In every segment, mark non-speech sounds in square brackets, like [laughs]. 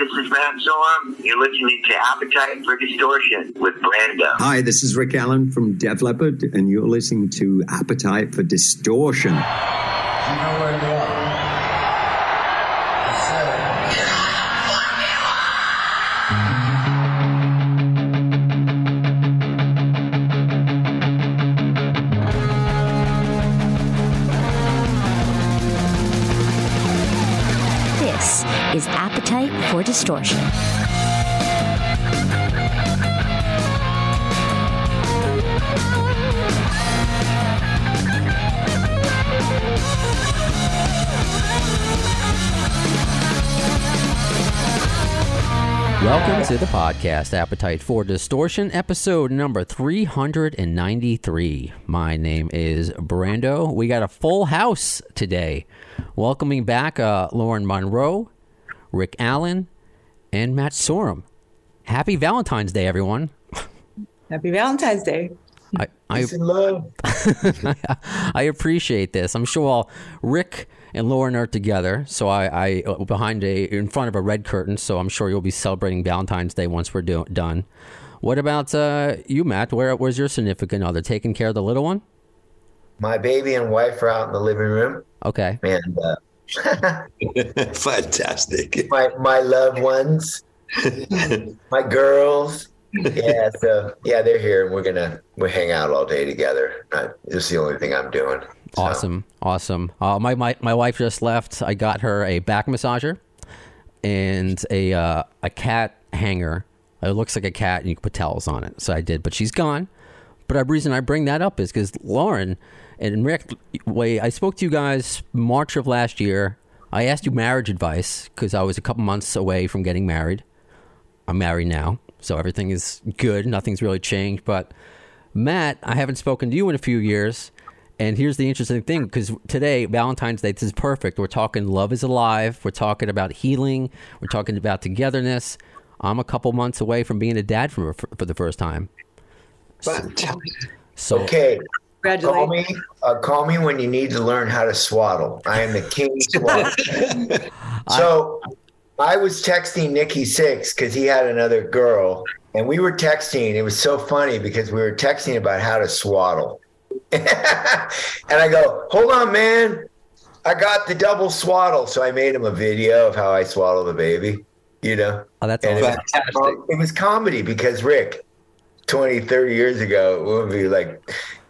this is Matt Sorum. You're listening to Appetite for Distortion with Brando. Hi, this is Rick Allen from Def Leppard, and you're listening to Appetite for Distortion. You know where you are. Appetite for Distortion. Welcome to the podcast, Appetite for Distortion, episode number 393. My name is Brando. We got a full house today. Welcoming back uh, Lauren Monroe, Rick Allen, and Matt Sorum. Happy Valentine's Day, everyone. Happy Valentine's Day. I, I, love. [laughs] I appreciate this. I'm sure while Rick and Lauren are together, so I, I uh, behind a in front of a red curtain. So I'm sure you'll be celebrating Valentine's Day once we're do, done. What about uh, you, Matt? Where where's your significant other taking care of the little one? My baby and wife are out in the living room, Okay, and uh, [laughs] Fantastic. my my loved ones, [laughs] my girls. Yeah, so yeah, they're here, and we're gonna we hang out all day together. Uh, this the only thing I'm doing. So, awesome, awesome. Uh, my, my my wife just left. I got her a back massager and a uh, a cat hanger. It looks like a cat, and you can put towels on it. So I did, but she's gone. But the reason I bring that up is because Lauren and Rick, way I spoke to you guys March of last year. I asked you marriage advice because I was a couple months away from getting married. I'm married now, so everything is good. Nothing's really changed. But Matt, I haven't spoken to you in a few years. And here's the interesting thing because today, Valentine's Day, this is perfect. We're talking love is alive. We're talking about healing. We're talking about togetherness. I'm a couple months away from being a dad for, for the first time. So, Okay, call me. Uh, call me when you need to learn how to swaddle. I am the king swaddle. [laughs] so I was texting Nikki Sixx because he had another girl, and we were texting. It was so funny because we were texting about how to swaddle. [laughs] and I go, hold on, man. I got the double swaddle. So I made him a video of how I swaddle the baby, you know? oh, that's And it was, Fantastic. it was comedy because Rick, 20, 30 years ago, it wouldn't be like,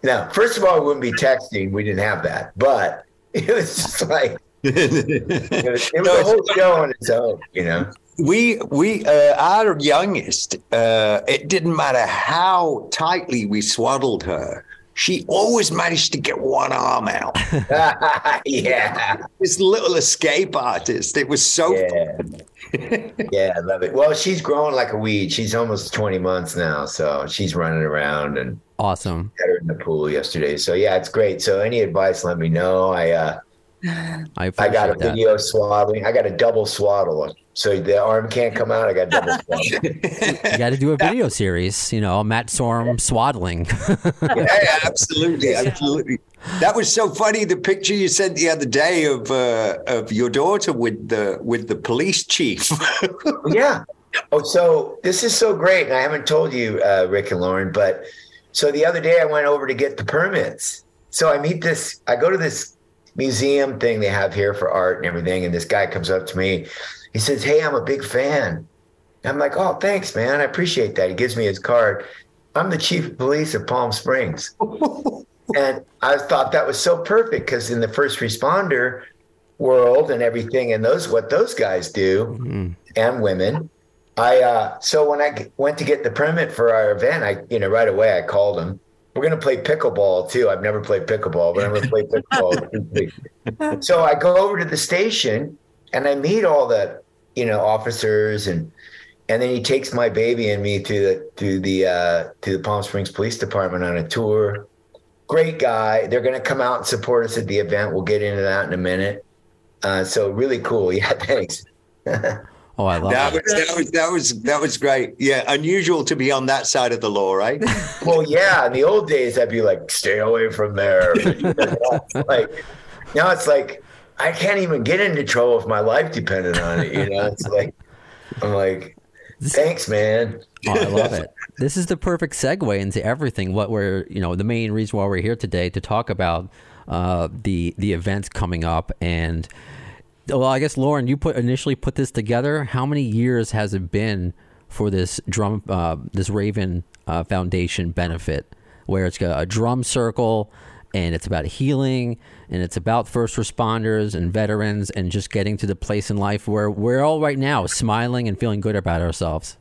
now, first of all, it wouldn't be texting. We didn't have that. But [laughs] it was just like, [laughs] it was, it was a whole show on its own, you know? we we uh, our youngest uh, it didn't matter how tightly we swaddled her she always managed to get one arm out [laughs] yeah. this little escape artist it was so Yeah. yeah, I love it. Well, she's growing like a weed. She's almost 20 months now. So she's running around and Awesome. had her in the pool yesterday. So yeah, it's great. So any advice, let me know. I, uh, I I got a that. video swaddling. I got a double swaddle. So the arm can't come out. I got double [laughs] swaddle. You got to do a video series, you know, Matt Sorum swaddling. [laughs] yeah, absolutely, [laughs] absolutely. That was so funny. The picture you sent the other day of uh, of your daughter with the with the police chief. yeah. Oh, so this is so great. And I haven't told you, uh, Rick and Lauren, but so the other day I went over to get the permits. So I meet this, I go to this museum thing they have here for art and everything. And this guy comes up to me. He says, Hey, I'm a big fan. I'm like, Oh, thanks, man. I appreciate that. He gives me his card. I'm the chief of police of Palm Springs. [laughs] and I thought that was so perfect because in the first responder world and everything, and those what those guys do mm-hmm. and women. I uh, so when I went to get the permit for our event, I you know right away I called him. We're gonna play pickleball too. I've never played pickleball, but I'm gonna play pickleball. [laughs] [laughs] so I go over to the station and I meet all the you know officers and and then he takes my baby and me to the to the uh, to the Palm Springs Police Department on a tour. Great guy. They're going to come out and support us at the event. We'll get into that in a minute. Uh, so really cool. [laughs] Yeah, thanks. Oh, I love that it. was that was that was that was great. Yeah, unusual to be on that side of the law, right? [laughs] well, yeah. In the old days, I'd be like, "Stay away from there." [laughs] like now, it's like I can't even get into trouble if my life depended on it. You know, it's like I'm like, thanks, man. Oh, I love it. This is the perfect segue into everything. What we're, you know, the main reason why we're here today to talk about uh, the the events coming up. And well, I guess Lauren, you put initially put this together. How many years has it been for this drum, uh, this Raven uh, Foundation benefit, where it's got a drum circle and it's about healing and it's about first responders and veterans and just getting to the place in life where we're all right now smiling and feeling good about ourselves.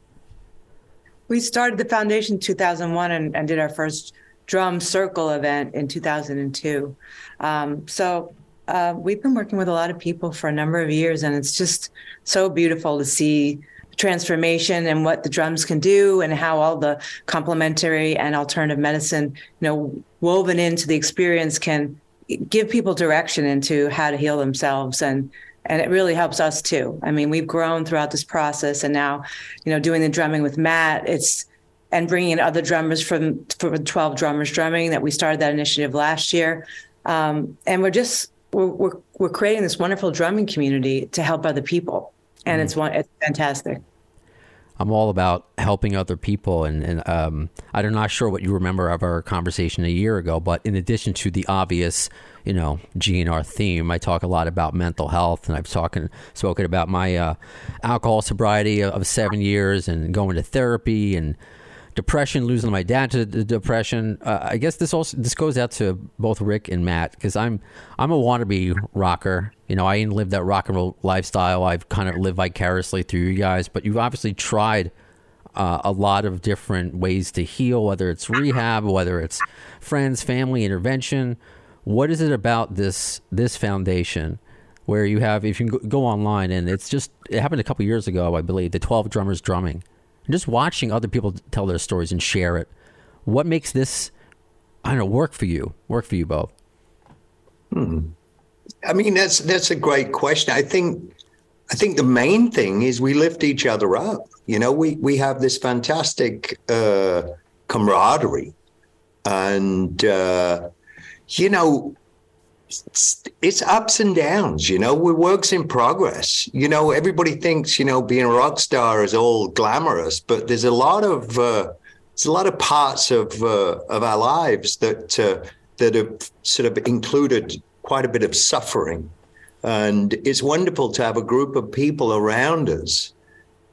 We started the foundation in 2001 and, and did our first drum circle event in 2002. Um, so uh, we've been working with a lot of people for a number of years, and it's just so beautiful to see transformation and what the drums can do and how all the complementary and alternative medicine you know woven into the experience can give people direction into how to heal themselves. And and it really helps us too. I mean we've grown throughout this process and now you know doing the drumming with matt it's and bringing in other drummers from from 12 drummers drumming that we started that initiative last year. Um, and we're just we're, we're, we're creating this wonderful drumming community to help other people. And mm. it's one it's fantastic. I'm all about helping other people, and, and um, I'm not sure what you remember of our conversation a year ago, but in addition to the obvious, you know, GNR theme, I talk a lot about mental health, and I've talking spoken about my uh, alcohol sobriety of seven years and going to therapy and depression, losing my dad to depression. Uh, I guess this also this goes out to both Rick and Matt because I'm I'm a wannabe rocker. You know, I ain't lived that rock and roll lifestyle. I've kind of lived vicariously through you guys, but you've obviously tried uh, a lot of different ways to heal, whether it's rehab, whether it's friends, family intervention. What is it about this this foundation? Where you have, if you go online, and it's just, it happened a couple years ago, I believe, the 12 drummers drumming and just watching other people tell their stories and share it. What makes this, I don't know, work for you? Work for you both? Hmm. I mean, that's that's a great question. I think I think the main thing is we lift each other up. You know, we we have this fantastic uh, camaraderie, and uh, you know, it's, ups and downs, you know, we're works in progress. You know, everybody thinks, you know, being a rock star is all glamorous, but there's a lot of, uh, there's a lot of parts of, uh, of our lives that, uh, that have sort of included quite a bit of suffering. And it's wonderful to have a group of people around us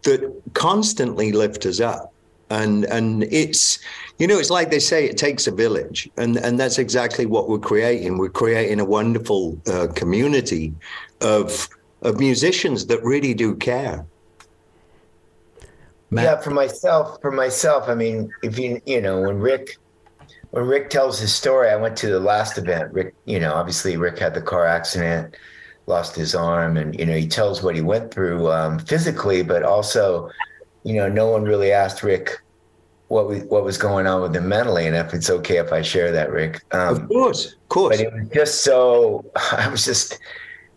that constantly lift us up. And, and it's, you know, it's like they say, it takes a village, and and that's exactly what we're creating. We're creating a wonderful uh, community of of musicians that really do care. Matt. Yeah, for myself, for myself, I mean, if you you know, when Rick when Rick tells his story, I went to the last event. Rick, you know, obviously Rick had the car accident, lost his arm, and you know, he tells what he went through um, physically, but also, you know, no one really asked Rick what we, what was going on with him mentally, and if it's okay if I share that, Rick. Um, of course, of course. But it was just so [laughs] I was just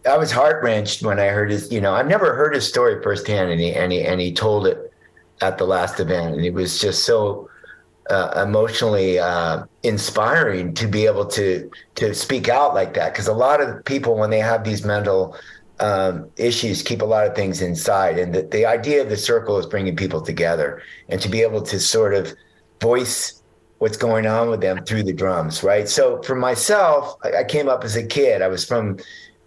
I was heart wrenched when I heard his. You know, I've never heard his story firsthand, and he and he and he told it at the last event, and it was just so uh, emotionally uh, inspiring to be able to to speak out like that. Because a lot of people, when they have these mental um, issues keep a lot of things inside. And the, the idea of the circle is bringing people together and to be able to sort of voice what's going on with them through the drums, right? So for myself, I, I came up as a kid. I was from,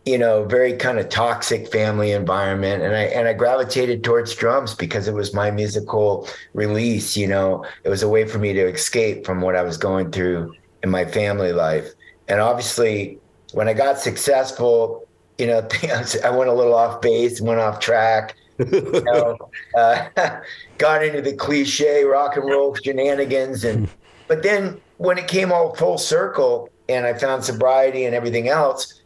you know, very kind of toxic family environment, and I and I gravitated towards drums because it was my musical release. You know, it was a way for me to escape from what I was going through in my family life. And obviously, when I got successful you know, [laughs] I went a little off base, went off track. you know, [laughs] uh, [laughs] got into the cliche rock and roll shenanigans, and but then when it came all full circle, and I found sobriety and everything else,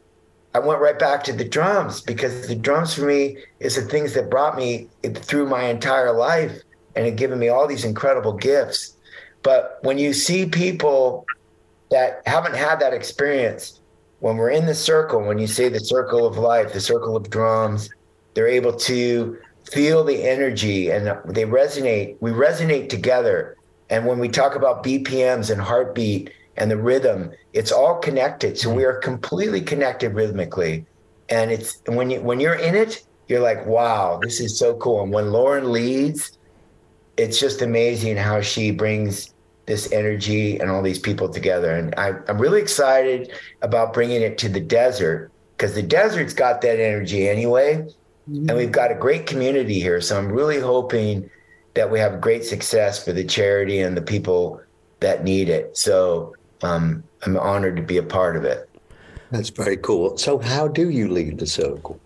I went right back to the drums because the drums for me is the things that brought me through my entire life and it given me all these incredible gifts. But when you see people that haven't had that experience when we're in the circle, when you say the circle of life, the circle of drums, they're able to feel the energy and they resonate. We resonate together. And when we talk about BPMs and heartbeat and the rhythm, it's all connected. So we are completely connected rhythmically. And it's when you when you're in it, you're like, wow, this is so cool. And when Lauren leads, it's just amazing how she brings this energy and all these people together. And I, I'm really excited about bringing it to the desert because the desert's got that energy anyway. And we've got a great community here. So I'm really hoping that we have great success for the charity and the people that need it. So um, I'm honored to be a part of it. That's very cool. So, how do you lead the circle?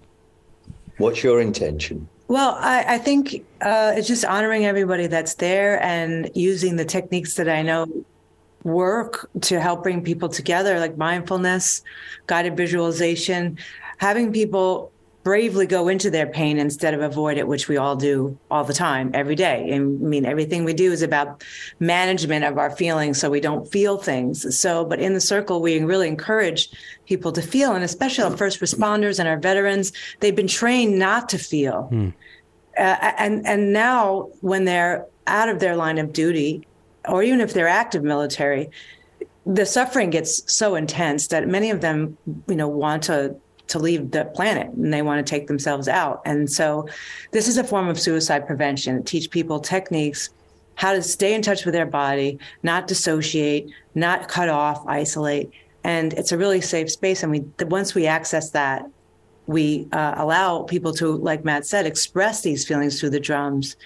What's your intention? Well, I, I think uh, it's just honoring everybody that's there and using the techniques that I know work to help bring people together, like mindfulness, guided visualization, having people bravely go into their pain instead of avoid it, which we all do all the time, every day. And I mean, everything we do is about management of our feelings so we don't feel things. So, but in the circle, we really encourage people to feel, and especially our first responders and our veterans, they've been trained not to feel. Uh, and and now when they're out of their line of duty, or even if they're active military, the suffering gets so intense that many of them, you know, want to to leave the planet and they want to take themselves out. And so this is a form of suicide prevention. Teach people techniques how to stay in touch with their body, not dissociate, not cut off, isolate. And it's a really safe space. And we once we access that, we uh, allow people to, like Matt said, express these feelings through the drums.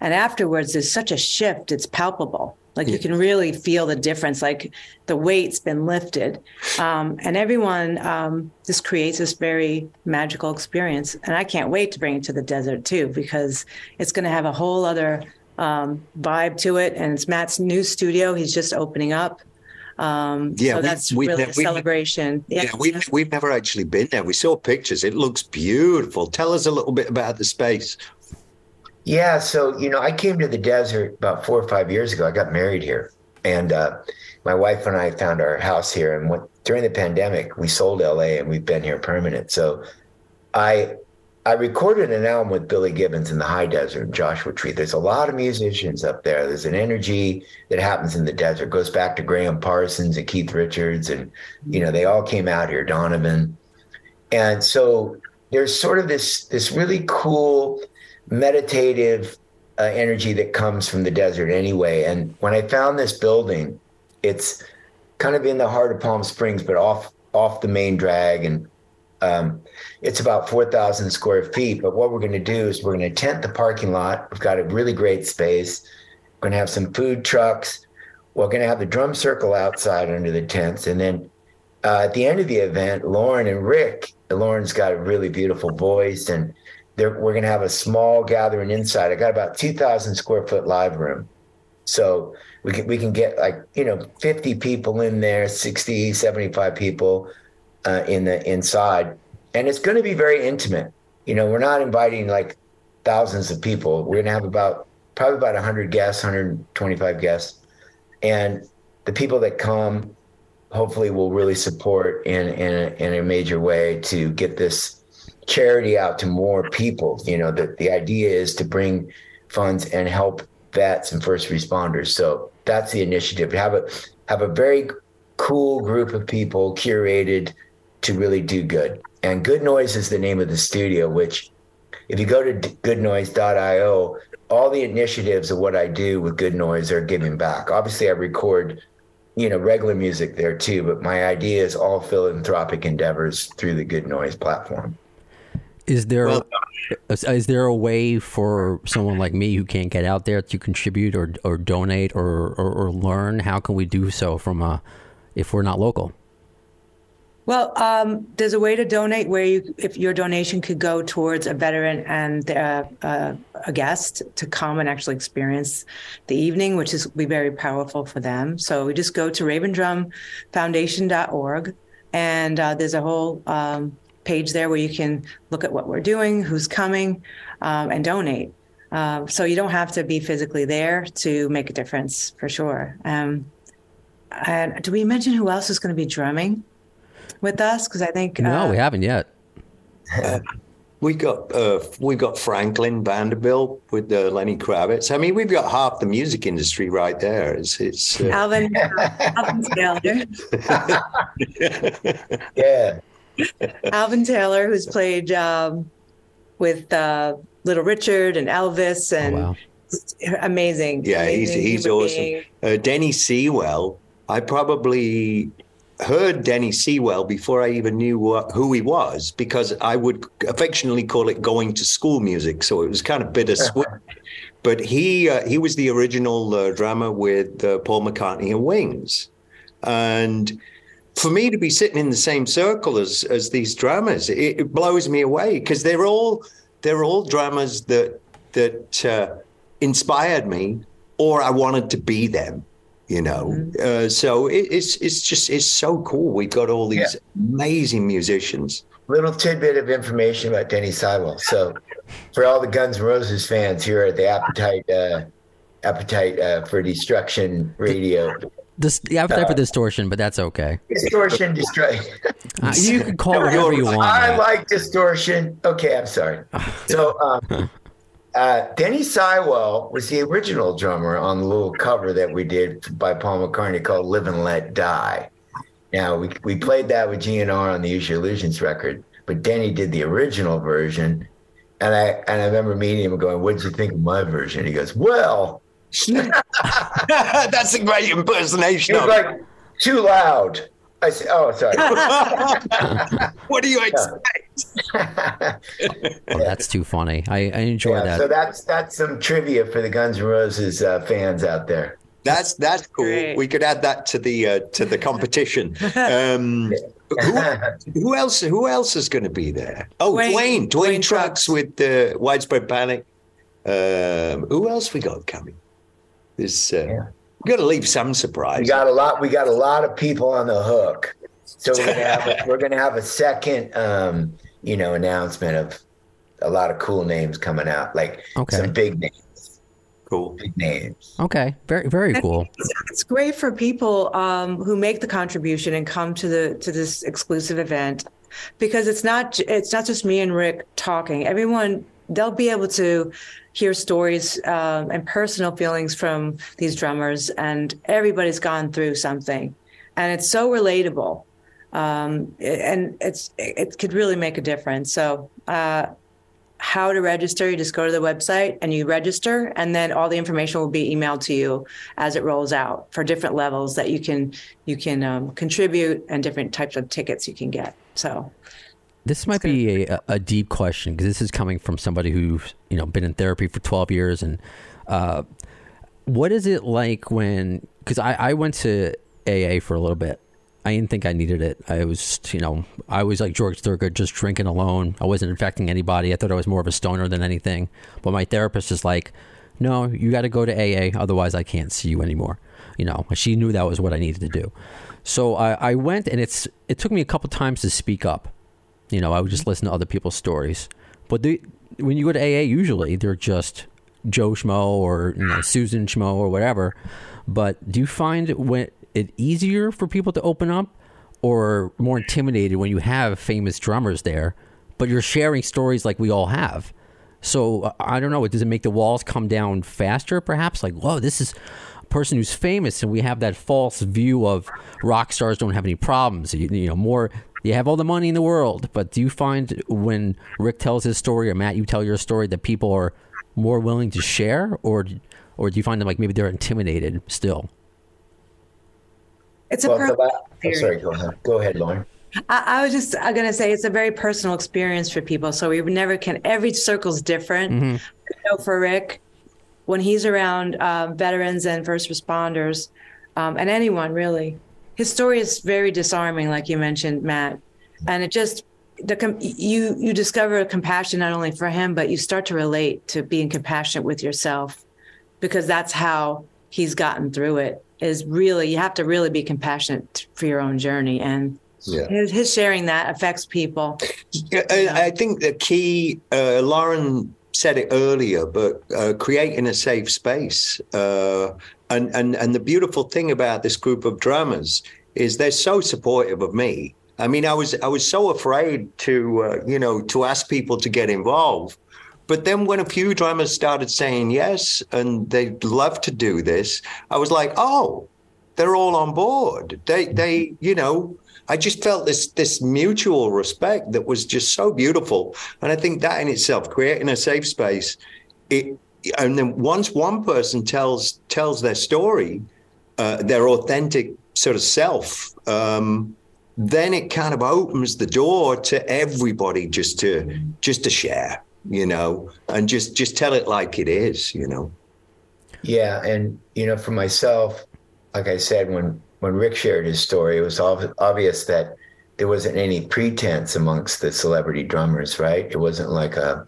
And afterwards, there's such a shift, it's palpable. Like you can really feel the difference, like the weight's been lifted. Um, and everyone um, just creates this very magical experience. And I can't wait to bring it to the desert too, because it's going to have a whole other um, vibe to it. And it's Matt's new studio. He's just opening up. Um, Yeah, so we- that's we- really we- a celebration. Yeah, we've, we've never actually been there. We saw pictures. It looks beautiful. Tell us a little bit about the space. Yeah, so you know, I came to the desert about four or five years ago. I got married here, and uh, my wife and I found our house here. And when, during the pandemic, we sold LA, and we've been here permanent. So, I I recorded an album with Billy Gibbons in the high desert Joshua Tree. There's a lot of musicians up there. There's an energy that happens in the desert. It goes back to Gram Parsons and Keith Richards, and you know they all came out here. Donovan, and so there's sort of this this really cool meditative uh, energy that comes from the desert anyway. And when I found this building, it's kind of in the heart of Palm Springs, but off off the main drag, and um, it's about four thousand square feet. But what we're going to do is we're going to tent the parking lot. We've got a really great space. We're going to have some food trucks. We're going to have the drum circle outside under the tents, and then uh, at the end of the event, Lauren and Rick. Lauren's got a really beautiful voice, and we're going to have a small gathering inside. I got about 2,000 square foot live room. So we can, we can get like, you know, 50 people in there, 60, 75 people uh, in the inside. And it's going to be very intimate. You know, we're not inviting like thousands of people. We're going to have about probably about 100 guests, 125 guests. And the people that come hopefully will really support in, in, a, in a major way to get this charity out to more people. You know, the, the idea is to bring funds and help vets and first responders. So that's the initiative. Have a have a very cool group of people curated to really do good. And Good Noise is the name of the studio, which if you go to goodnoise.io, all the initiatives of what I do with Good Noise are giving back. Obviously I record you know regular music there too but my idea is all philanthropic endeavors through the good noise platform Is there is, is there a way for someone like me who can't get out there to contribute or or donate or, or, or learn? How can we do so from a if we're not local? Well, um, there's a way to donate where you, if your donation could go towards a veteran and uh, uh, a guest to come and actually experience the evening, which is be very powerful for them. So we just go to ravendrumfoundation.org, and uh, there's a whole um, page there where you can look at what we're doing, who's coming, um, and donate. Um, so you don't have to be physically there to make a difference for sure. Um, and do we mention who else is going to be drumming? with us because I think No, uh, we haven't yet. [laughs] We got uh, we got Franklin Vanderbilt with uh, Lenny Kravitz. I mean, we've got half the music industry right there. It's it's uh, Alvin, [laughs] Alvin Taylor, [laughs] yeah Alvin Taylor, who's played um, with uh, Little Richard and Elvis and wow. amazing. Yeah, he's amazing he's human awesome. Uh, Denny Seiwell. I probably heard Denny Seiwell before I even knew what, who he was because I would affectionately call it going to school music. So it was kind of bittersweet. [laughs] but he uh, he was the original uh, drummer with uh, Paul McCartney and Wings, and for me to be sitting in the same circle as as these drummers, it, it blows me away because they're all they're all drummers that that uh, inspired me, or I wanted to be them. You know, uh, so it, it's it's just it's so cool. We've got all these amazing musicians. Little tidbit of information about Denny Seiwell. So, for all the Guns N' Roses fans here at the Appetite uh, Appetite uh, for Destruction Radio, This, the appetite for distortion, but that's okay. distortion, distortion. Uh, you can call it whatever you want. I like distortion. Okay, I'm sorry. [sighs] So, um, uh, Denny Seiwell was the original drummer on the little cover that we did by Paul McCartney called "Live and Let Die." Now we we played that with GNR on the Use Your Illusions record, but Denny did the original version, and I and I remember meeting him and going, "What did you think of my version?" He goes, "Well." [laughs] That's a great He impersonation. was like, "Too loud." I said, "Oh, sorry." [laughs] [laughs] what do you expect? Oh, that's too funny. I, I enjoy Yeah, that. so that's that's some trivia for the Guns N' Roses uh, fans out there. That's that's cool. great. We could add that to the uh, to the competition. Um, who, who else? Who else is going to be there? Oh, Duane- Duane. Duane, Duane Trucks Trucks. with the widespread panic. Um, who else we got coming? There's uh, we got to leave some surprise. We got a lot. We got a lot of people on the hook. So we're gonna have a, [laughs] we're gonna have a second, um, you know, announcement of a lot of cool names coming out, like Okay. some big names, cool. big names. okay, very very cool. It's great for people um, who make the contribution and come to the to this exclusive event because it's not it's not just me and Rick talking. Everyone they'll be able to hear stories um, and personal feelings from these drummers, and everybody's gone through something, and it's so relatable, um, and it's it could really make a difference. So. Uh, how to register. You just go to the website and you register, and then all the information will be emailed to you as it rolls out for different levels that you can you can um, contribute and different types of tickets you can get. So This might be a, a deep question because this is coming from somebody who's you know been in therapy for twelve years, and uh, what is it like when? Because I, I went to AA for a little bit. I didn't think I needed it. I was, you know, I was like George Thorogood, just drinking alone. I wasn't infecting anybody. I thought I was more of a stoner than anything. But my therapist is like, no, you got to go to AA, otherwise I can't see you anymore. You know, she knew that was what I needed to do. So I, I went, and it's it took me a couple times to speak up. You know, I would just mm-hmm. listen to other people's stories. But they, when you go to AA, usually they're just Joe Schmo or you know, Susan Schmo or whatever. But do you find when it easier for people to open up, or more intimidated when you have famous drummers there, but you're sharing stories like we all have? So I don't know. Does it make the walls come down faster? Perhaps like, whoa, this is a person who's famous, and we have that false view of rock stars don't have any problems. You, you know, more you have all the money in the world. But do you find when Rick tells his story or Matt, you tell your story, that people are more willing to share, or or do you find them like maybe they're intimidated still? it's a Well, per- the la- oh, sorry, go ahead. Go ahead, Lauren. I, I was just going to say it's a very personal experience for people. So we never can. Every circle's different. You know, for Rick, when he's around uh, veterans and first responders, um, and anyone really, his story is very disarming, like you mentioned, Matt. And it just the you you discover a compassion not only for him, but you start to relate to being compassionate with yourself, because that's how he's gotten through it. Is really you have to really be compassionate for your own journey and Yeah. his, his sharing that affects people. Yeah, I, I think the key, uh, Lauren said it earlier, but uh, creating a safe space. Uh, and, and, and the beautiful thing about this group of drummers is they're so supportive of me. I mean, I was I was so afraid to uh, you know to ask people to get involved, but then when a few drummers started saying yes and they'd love to do this, I was like, oh, they're all on board. They they you know I just felt this this mutual respect that was just so beautiful. And I think that in itself, creating a safe space, it and then once one person tells tells their story, uh, their authentic sort of self, um, then it kind of opens the door to everybody just to just to share, you know, and just just tell it like it is, you know. Yeah, and you know, for myself, like I said, when when Rick shared his story, it was ob- obvious that there wasn't any pretense amongst the celebrity drummers, right? It wasn't like a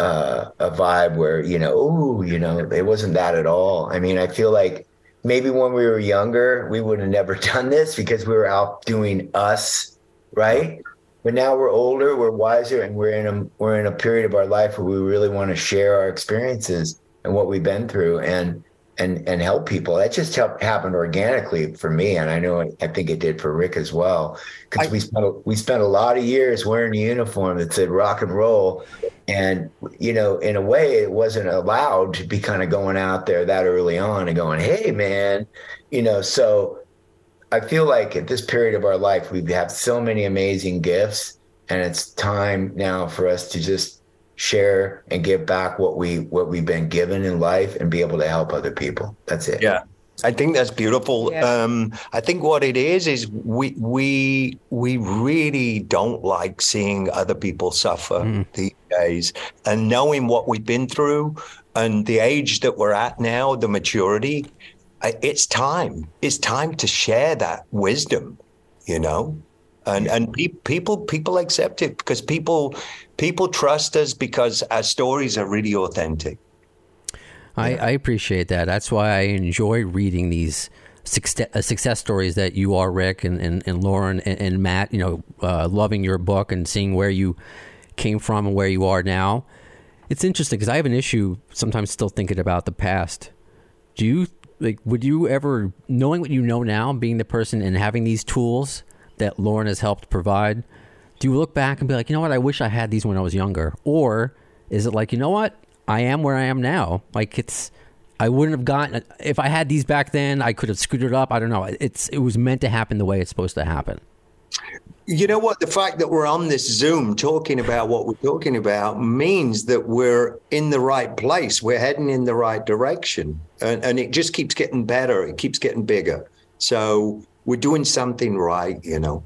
uh, a vibe where you know, oh, you know, it wasn't that at all. I mean, I feel like maybe when we were younger, we would have never [laughs] done this because we were out doing us, right? But now we're older, we're wiser, and we're in a we're in a period of our life where we really want to share our experiences and what we've been through, and and and help people. That just helped happened organically for me, and I know I think it did for Rick as well, because we spent a, we spent a lot of years wearing a uniform that said rock and roll, and you know, in a way, it wasn't allowed to be kind of going out there that early on and going, "Hey, man," you know. So I feel like at this period of our life, we have so many amazing gifts, and it's time now for us to just share and give back what we what we've been given in life and be able to help other people. That's it. Yeah. I think that's beautiful. Yeah. Um, I think what it is is we we we really don't like seeing other people suffer these days, and knowing what we've been through and the age that we're at now, the maturity, it's time. It's time to share that wisdom, you know, and and pe- people people accept it because people people trust us because our stories are really authentic. I, I appreciate that. That's why I enjoy reading these success, uh, success stories that you are, Rick, and, and, and Lauren and, and Matt. You know, uh, loving your book and seeing where you came from and where you are now. It's interesting because I have an issue sometimes still thinking about the past. Do you like? Would you ever, knowing what you know now, being the person and having these tools that Lauren has helped provide, do you look back and be like, you know what? I wish I had these when I was younger, or is it like, you know what? I am where I am now. Like it's, I wouldn't have gotten if I had these back then. I could have screwed it up. I don't know. It's it was meant to happen the way it's supposed to happen. You know what? The fact that we're on this Zoom talking about what we're talking about means that we're in the right place. We're heading in the right direction. And, and it just keeps getting better. It keeps getting bigger. So we're doing something right, you know.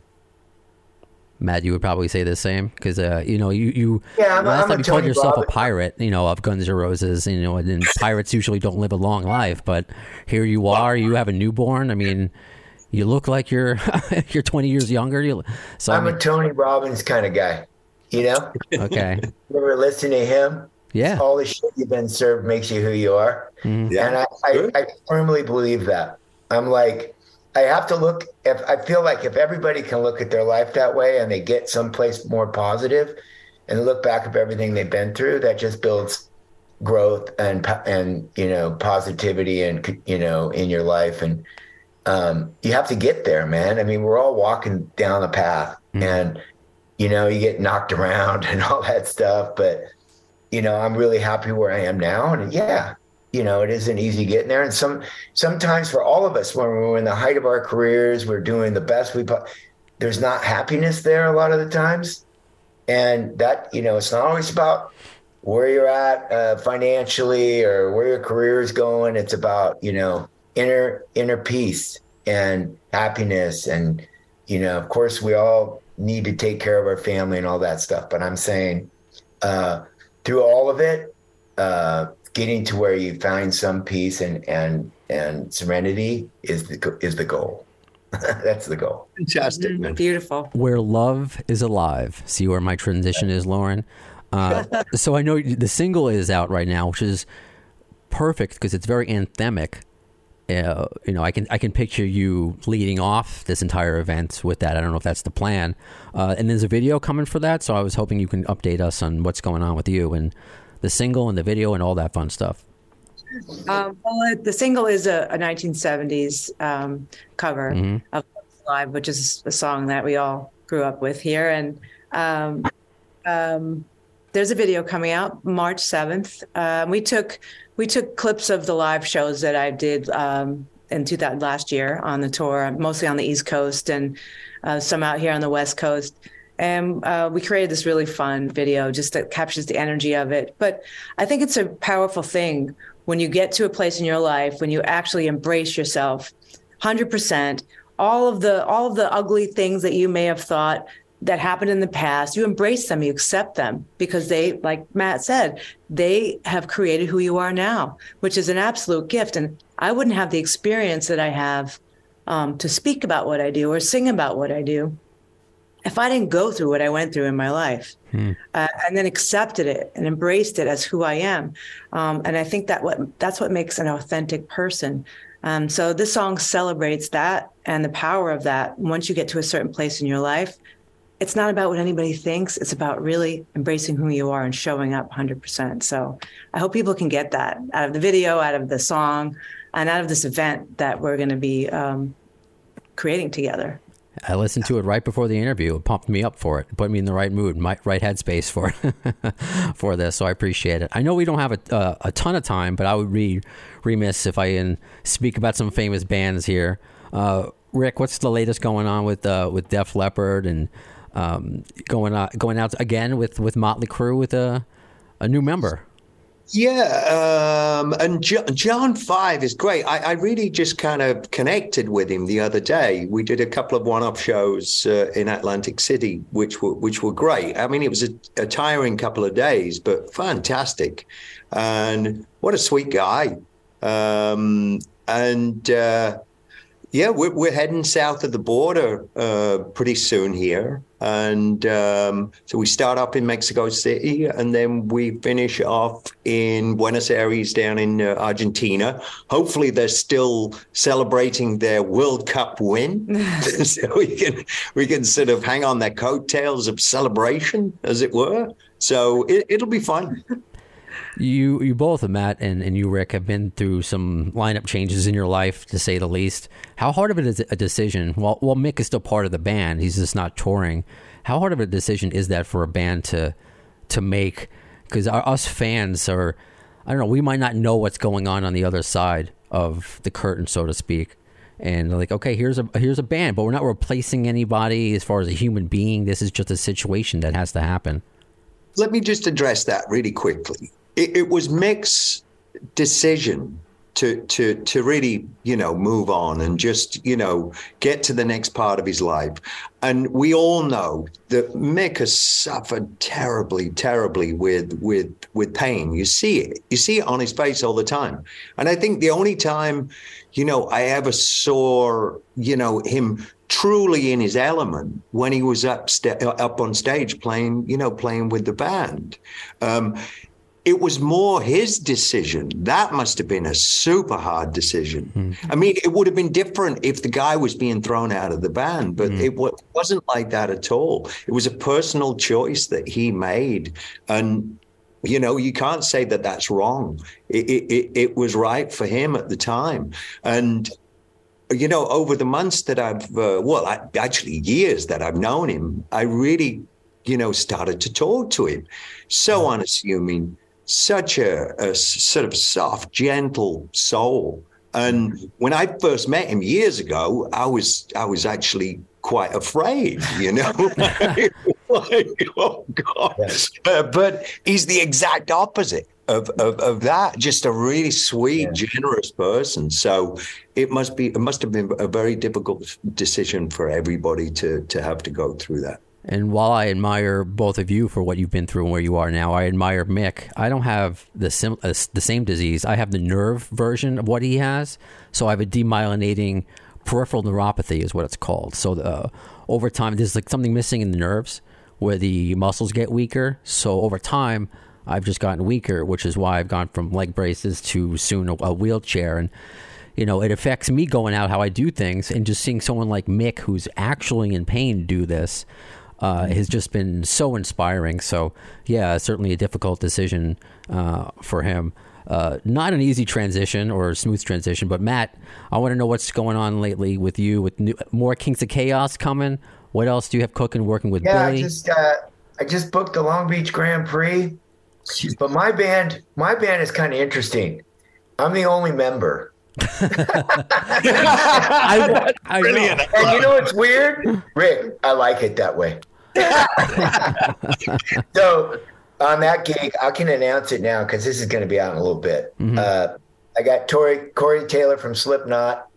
Matt, you would probably say the same because uh, you know you you Yeah, I'm last I'm a time you called yourself Robbins. a pirate, you know, of Guns N' Roses, you know, and pirates usually don't live a long life, but here you are, you have a newborn. I mean, you look like you're [laughs] you're 20 years younger. You, so I I'm a Tony Robbins kind of guy. You know, okay, [laughs] you ever listen to him? yeah, All the shit you've been served makes you who you are. Yeah. And I, I, I firmly believe that. I'm like, I have to look if I feel like if everybody can look at their life that way and they get someplace more positive and look back at everything they've been through, that just builds growth and and you know positivity and you know in your life and um, you have to get there, man. I mean, we're all walking down the path, and you know, you get knocked [laughs] around and all that stuff. But you know, I'm really happy where I am now, and yeah, you know, it isn't easy getting there. And some sometimes for all of us, when we're in the height of our careers, we're doing the best we. po- There's not happiness there a lot of the times, and that you know, it's not always about where you're at uh, financially or where your career is going. It's about you know inner inner peace and happiness, and you know, of course, we all need to take care of our family and all that stuff. But I'm saying, uh, through all of it, uh, getting to where you find some peace and and and serenity is the is the goal. [laughs] That's the goal. Fantastic, man. Beautiful. where love is alive. See where my transition is, Lauren. Uh, [laughs] so I know the single is out right now, which is perfect because it's very anthemic. Uh, you know, I can I can picture you leading off this entire event with that. I don't know if that's the plan. Uh, and there's a video coming for that, so I was hoping you can update us on what's going on with you and the single and the video and all that fun stuff. Um, well, the single is a, a 1970s um, cover Mhm. of Live, which is a song that we all grew up with here. And um, um, there's a video coming out March 7th. Um, we took we took clips of the live shows that I did um, in 2000 last year on the tour, mostly on the East Coast, and uh, some out here on the West Coast. And uh, we created this really fun video just that captures the energy of it. But I think it's a powerful thing when you get to a place in your life when you actually embrace yourself 100% all of the all of the ugly things that you may have thought that happened in the past you embrace them you accept them because they like matt said they have created who you are now which is an absolute gift. And i wouldn't have the experience that i have um, to speak about what i do or sing about what i do if i didn't go through what i went through in my life uh, and then accepted it and embraced it as who i am um, and i think that what that's what makes an authentic person um, so this song celebrates that and the power of that. Once you get to a certain place in your life, it's not about what anybody thinks. It's about really embracing who you are and showing up 100%. So I hope people can get that out of the video, out of the song, and out of this event that we're going to be um, creating together. I listened to it right before the interview. It pumped me up for it. Put me in the right mood, my right headspace for [laughs] for this. So I appreciate it. I know we don't have a, uh, a ton of time, but I would be remiss if I didn't speak about some famous bands here. Uh, Rick, what's the latest going on with uh, with Def Leppard and um, going out going out again with with Motley Crue with a a new member? Yeah, um, and Jo- John Five is great. I, I, really just kind of connected with him the other day. We did a couple of one-off shows uh, in Atlantic City, which were which were great. I mean, it was a, a, tiring couple of days, but fantastic. And what a sweet guy. Um, and uh, yeah, we're, we're heading south of the border uh, pretty soon here. And um, so we start up in Mexico City and then we finish off in Buenos Aires down in uh, Argentina. Hopefully, they're still celebrating their World Cup win. [laughs] [laughs] so we can, we can sort of hang on their coattails of celebration, as it were. So it, it'll be fun. You you both, Matt and, and you, Rick, have been through some lineup changes in your life, to say the least. How hard of it is a decision? Well, well, Mick is still part of the band; he's just not touring. How hard of a decision is that for a band to to make? Because us fans are, I don't know, we might not know what's going on on the other side of the curtain, so to speak. And like, okay, here's a here's a band, but we're not replacing anybody as far as a human being. This is just a situation that has to happen. Let me just address that really quickly it, it was Mick's decision to to to really you know move on and just you know get to the next part of his life. And we all know that Mick has suffered terribly terribly with with with pain. You see it. You see it on his face all the time. And i think the only time you know i ever saw you know him truly in his element when he was up st- up on stage playing you know playing with the band. Um, it was more his decision. That must have been a super hard decision. Mm. I mean, it would have been different if the guy was being thrown out of the band, but mm. it w- wasn't like that at all. It was a personal choice that he made. And, you know, you can't say that that's wrong. It, it, it was right for him at the time. And, you know, over the months that I've, uh, well, I, actually years that I've known him, I really, you know, started to talk to him. So mm. unassuming such a, a sort of soft, gentle soul. And when I first met him years ago, I was I was actually quite afraid, you know. [laughs] [laughs] like, oh God! Yes. Uh, but he's the exact opposite of, of, of that. Just a really sweet, generous person. So it must be it must have been a very difficult decision for everybody to to have to go through that. And while I admire both of you for what you've been through and where you are now, I admire Mick. I don't have the sim- uh, the same disease. I have the nerve version of what he has. So I have a demyelinating peripheral neuropathy, is what it's called. So uh, over time, there's like something missing in the nerves where the muscles get weaker. So over time, I've just gotten weaker, which is why I've gone from leg braces to soon a, a wheelchair. And you know, it affects me going out how I do things, and just seeing someone like Mick who's actually in pain do this uh, has just been so inspiring. So, yeah, certainly a difficult decision uh, for him. Uh, not an easy transition or a smooth transition, but Matt, I want to know what's going on lately with you, with new, more Kings of Chaos coming. What else do you have cooking, working with yeah, Billy? I just, uh, I just booked the Long Beach Grand Prix, but my band, my band is kind of interesting. I'm the only member. I, [laughs] I know. And you know what's weird? Rick, I like it that way. [laughs] so on that gig, I can announce it now because this is going to be out in a little bit. Uh, I got Tori, Corey Taylor from Slipknot,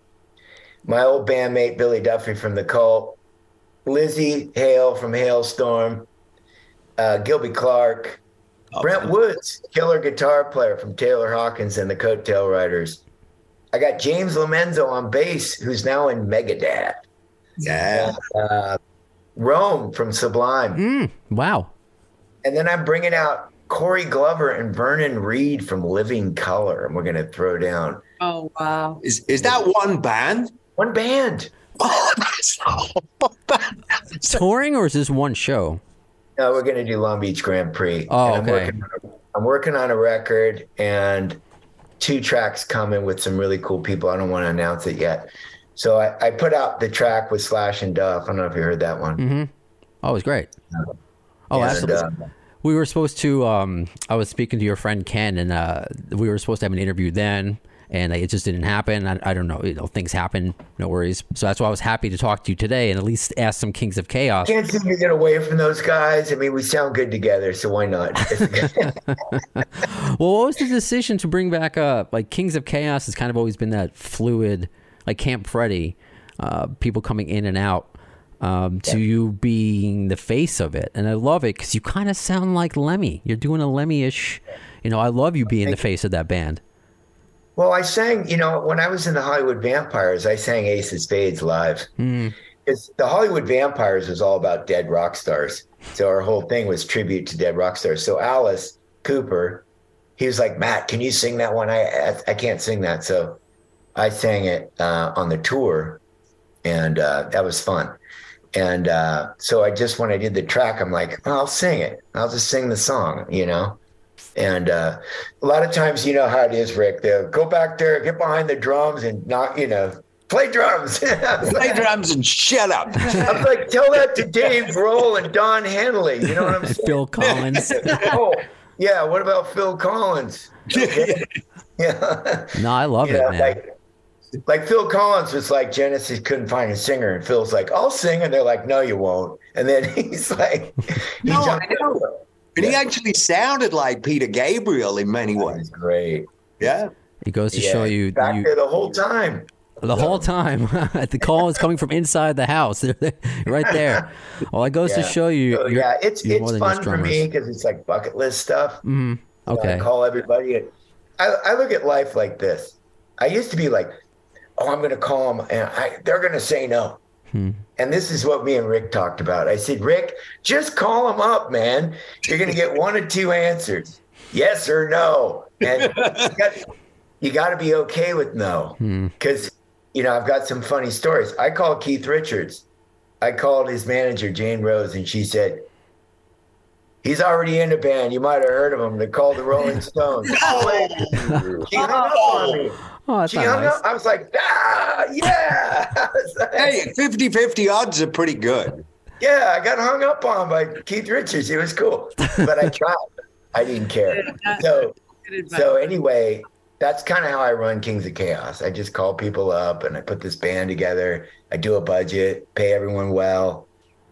my old bandmate Billy Duffy from The Cult, Lzzy Hale from Halestorm, uh, Gilby Clarke, Brent Woods, killer guitar player from Taylor Hawkins and the Coattail Riders. I got James Lomenzo on bass, who's now in Megadeth. Yeah. Uh, Rome from Sublime. Mm, wow. And then I'm bringing out Corey Glover and Vernon Reid from Living Colour, and we're going to throw down Oh wow! Is is that one band? one band. [laughs] Oh, that's. [laughs] Touring or is this one show? No, we're going to do Long Beach Grand Prix. Oh, And I'm okay. Working on, I'm working on a record and two tracks coming with some really cool people. I don't want to announce it yet. So I, I put out the track with Slash and Duff. I don't know if you heard that one. Mm-hmm. Oh, it was great. Oh, And, absolutely. uh, We were supposed to. Um, I was speaking to your friend Ken, and uh, we were supposed to have an interview then, and it just didn't happen. I, I don't know. You know, things happen. No worries. So that's why I was happy to talk to you today, and at least ask some Kings of Chaos. can't seem to get away from those guys. I mean, we sound good together, so why not? [laughs] [laughs] Well, what was the decision to bring back uh like Kings of Chaos has kind of always been that fluid, like Camp Freddy, uh, people coming in and out. Um, to you being the face of it, and I love it because you kind of sound like Lemmy. You're doing a Lemmy-ish. You know, I love you being the face of that band. Well, I sang, you know, when I was in the Hollywood Vampires, I sang Ace of Spades live. Because the Hollywood Vampires was all about dead rock stars. So our whole thing was tribute to dead rock stars. So Alice Cooper, he was like, Matt, can you sing that one? I I, I can't sing that. So I sang it uh, on the tour, and uh, that was fun. And uh, so I just, when I did the track, I'm like, I'll sing it. I'll just sing the song, you know? And uh, a lot of times, you know how it is, Rick. They'll go back there, get behind the drums, and not, you know, play drums. [laughs] Play drums and shut up. I'm like, tell that to Dave Grohl and Don Henley. You know what I'm saying? Phil Collins. [laughs] oh, yeah. What about Phil Collins? Okay. [laughs] yeah. no, I love You it, know, man. like, like Phil Collins was like Genesis couldn't find a singer, and Phil's like, "I'll sing," and they're like, "No, you won't." And then he's like, he No, I know. Over. And he actually sounded like Peter Gabriel in many That ways. great. Yeah. it goes to Yeah, show you, back you there the whole time. the whole time. [laughs] the call is coming from inside the house, [laughs] right there. Well, it goes to [laughs] show you. So, yeah, it's it's fun for me because it's like bucket list stuff. Mm-hmm. Okay, I Okay. call everybody. I, I look at life like this. I used to be like, oh, I'm going to call them, and I, they're going to say no. Hmm. And this is what me and Rick talked about. I said, Rick, just call them up, man. You're going to get one or two answers, yes or no. And you got, to be okay with no, Hmm. because you know I've got some funny stories. I called Keith Richards. I called his manager Jane Rose, and she said. He's already in a band. You might have heard of him. They're called the Rolling [laughs] Stones. she hung up on me. Oh, She hung nice. up. I was like, ah, yeah. [laughs] I was like, Hey, 50 50 odds are pretty good. yeah, I got hung up on by Keith Richards. It was cool, but I tried. I didn't care. So, so anyway, that's kind of how I run Kings of Chaos. I just call people up and I put this band together. I do a budget, pay everyone well,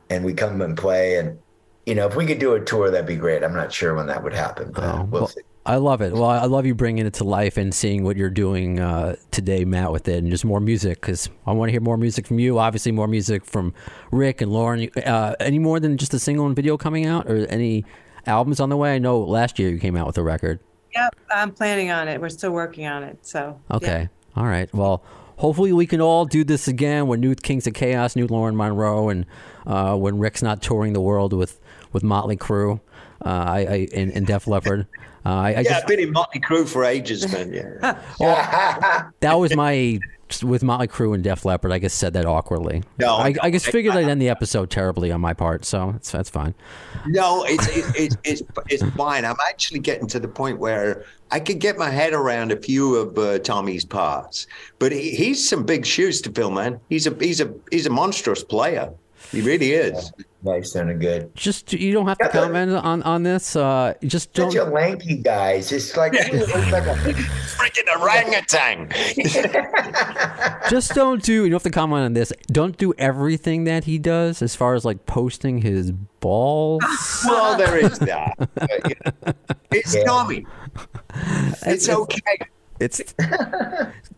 and we come and play. And you know, if we could do a tour, that'd be great. I'm not sure when that would happen, but Oh, we'll well, see. I love it. Well, I love you bringing it to life and seeing what you're doing uh, today, Matt, with it, and just more music because I want to hear more music from you. Obviously, more music from Rick and Lauren. Uh, any more than just a single and video coming out, or any albums on the way? I know last year you came out with a record. Yep, I'm planning on it. We're still working on it. So yeah. Okay. All right. Well, hopefully we can all do this again when new Kings of Chaos, new Lauren Monroe, and uh, when Rick's not touring the world with with Motley Crue, uh, I, I and, and Def Leppard. Uh, I, I Yeah, just I've been in Motley Crue for ages, man. Yeah. [laughs] that was my with Motley Crue and Def Leppard. I just said that awkwardly. No, I, I just figured I'd end the episode terribly on my part, so that's that's fine. No, it's it's it's it's, it's fine. I'm actually getting to the point where I could get my head around a few of uh, Tommy's parts, but he, he's some big shoes to fill, man. He's a he's a he's a monstrous player. He really is. Nice, sounded good. Just you don't have to Yeah, but- comment on on this. Uh, just don't. Such a lanky guy. It's like, he looks like a [laughs] Freaking orangutan. [laughs] just don't do. You don't have to comment on this. Don't do everything that he does, as far as like posting his balls. [laughs] well, there is that. But, you know, it's Yeah. Tommy. It's okay. It's.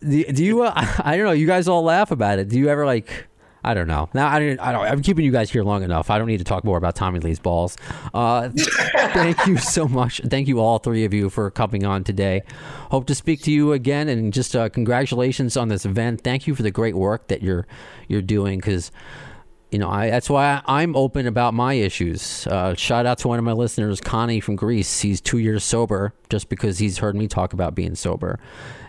do, do you? Uh, I don't know. You guys all laugh about it. Do you ever like? I don't know. Now I don't. I don't. I'm keeping you guys here long enough. I don't need to talk more about Tommy Lee's balls. Uh, [laughs] thank you so much. Thank you all three of you for coming on today. Hope to speak to you again. And just uh, congratulations on this event. Thank you for the great work that you're you're doing because. You know, I, that's why I'm open about my issues. Uh, shout out to one of my listeners, Connie from Greece. He's two years sober just because he's heard me talk about being sober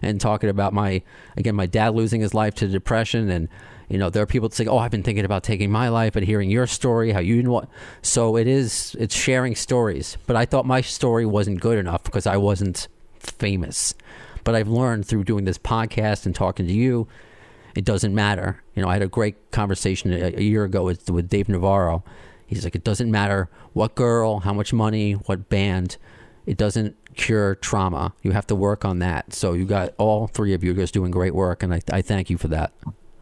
and talking about my, again, my dad losing his life to depression. And, you know, there are people that say, oh, I've been thinking about taking my life, and hearing your story, how you know. So it is, it's sharing stories. But I thought my story wasn't good enough because I wasn't famous. But I've learned through doing this podcast and talking to you it doesn't matter. You know, I had a great conversation a, a year ago with, with Dave Navarro. He's like, it doesn't matter what girl, how much money, what band. It doesn't cure trauma. You have to work on that. So you got all three of you guys doing great work, and I, I thank you for that.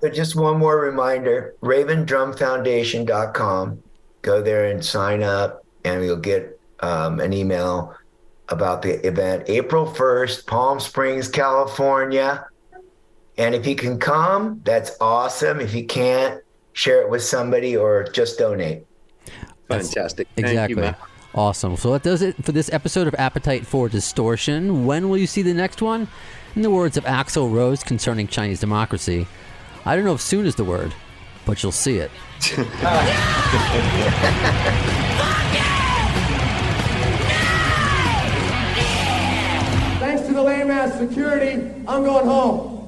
But just one more reminder ravendrumfoundation.com. Go there and sign up, and you'll get um, an email about the event April 1st, Palm Springs, California. And if you can come, that's awesome. If you can't, share it with somebody or just donate. Fantastic. Thank you, Exactly. man. awesome. So that does it for this episode of Appetite for Distortion. When will you see the next one? In the words of Axl Rose concerning Chinese democracy, I don't know if soon is the word, but you'll see it. Thanks to the lame ass security, I'm going home.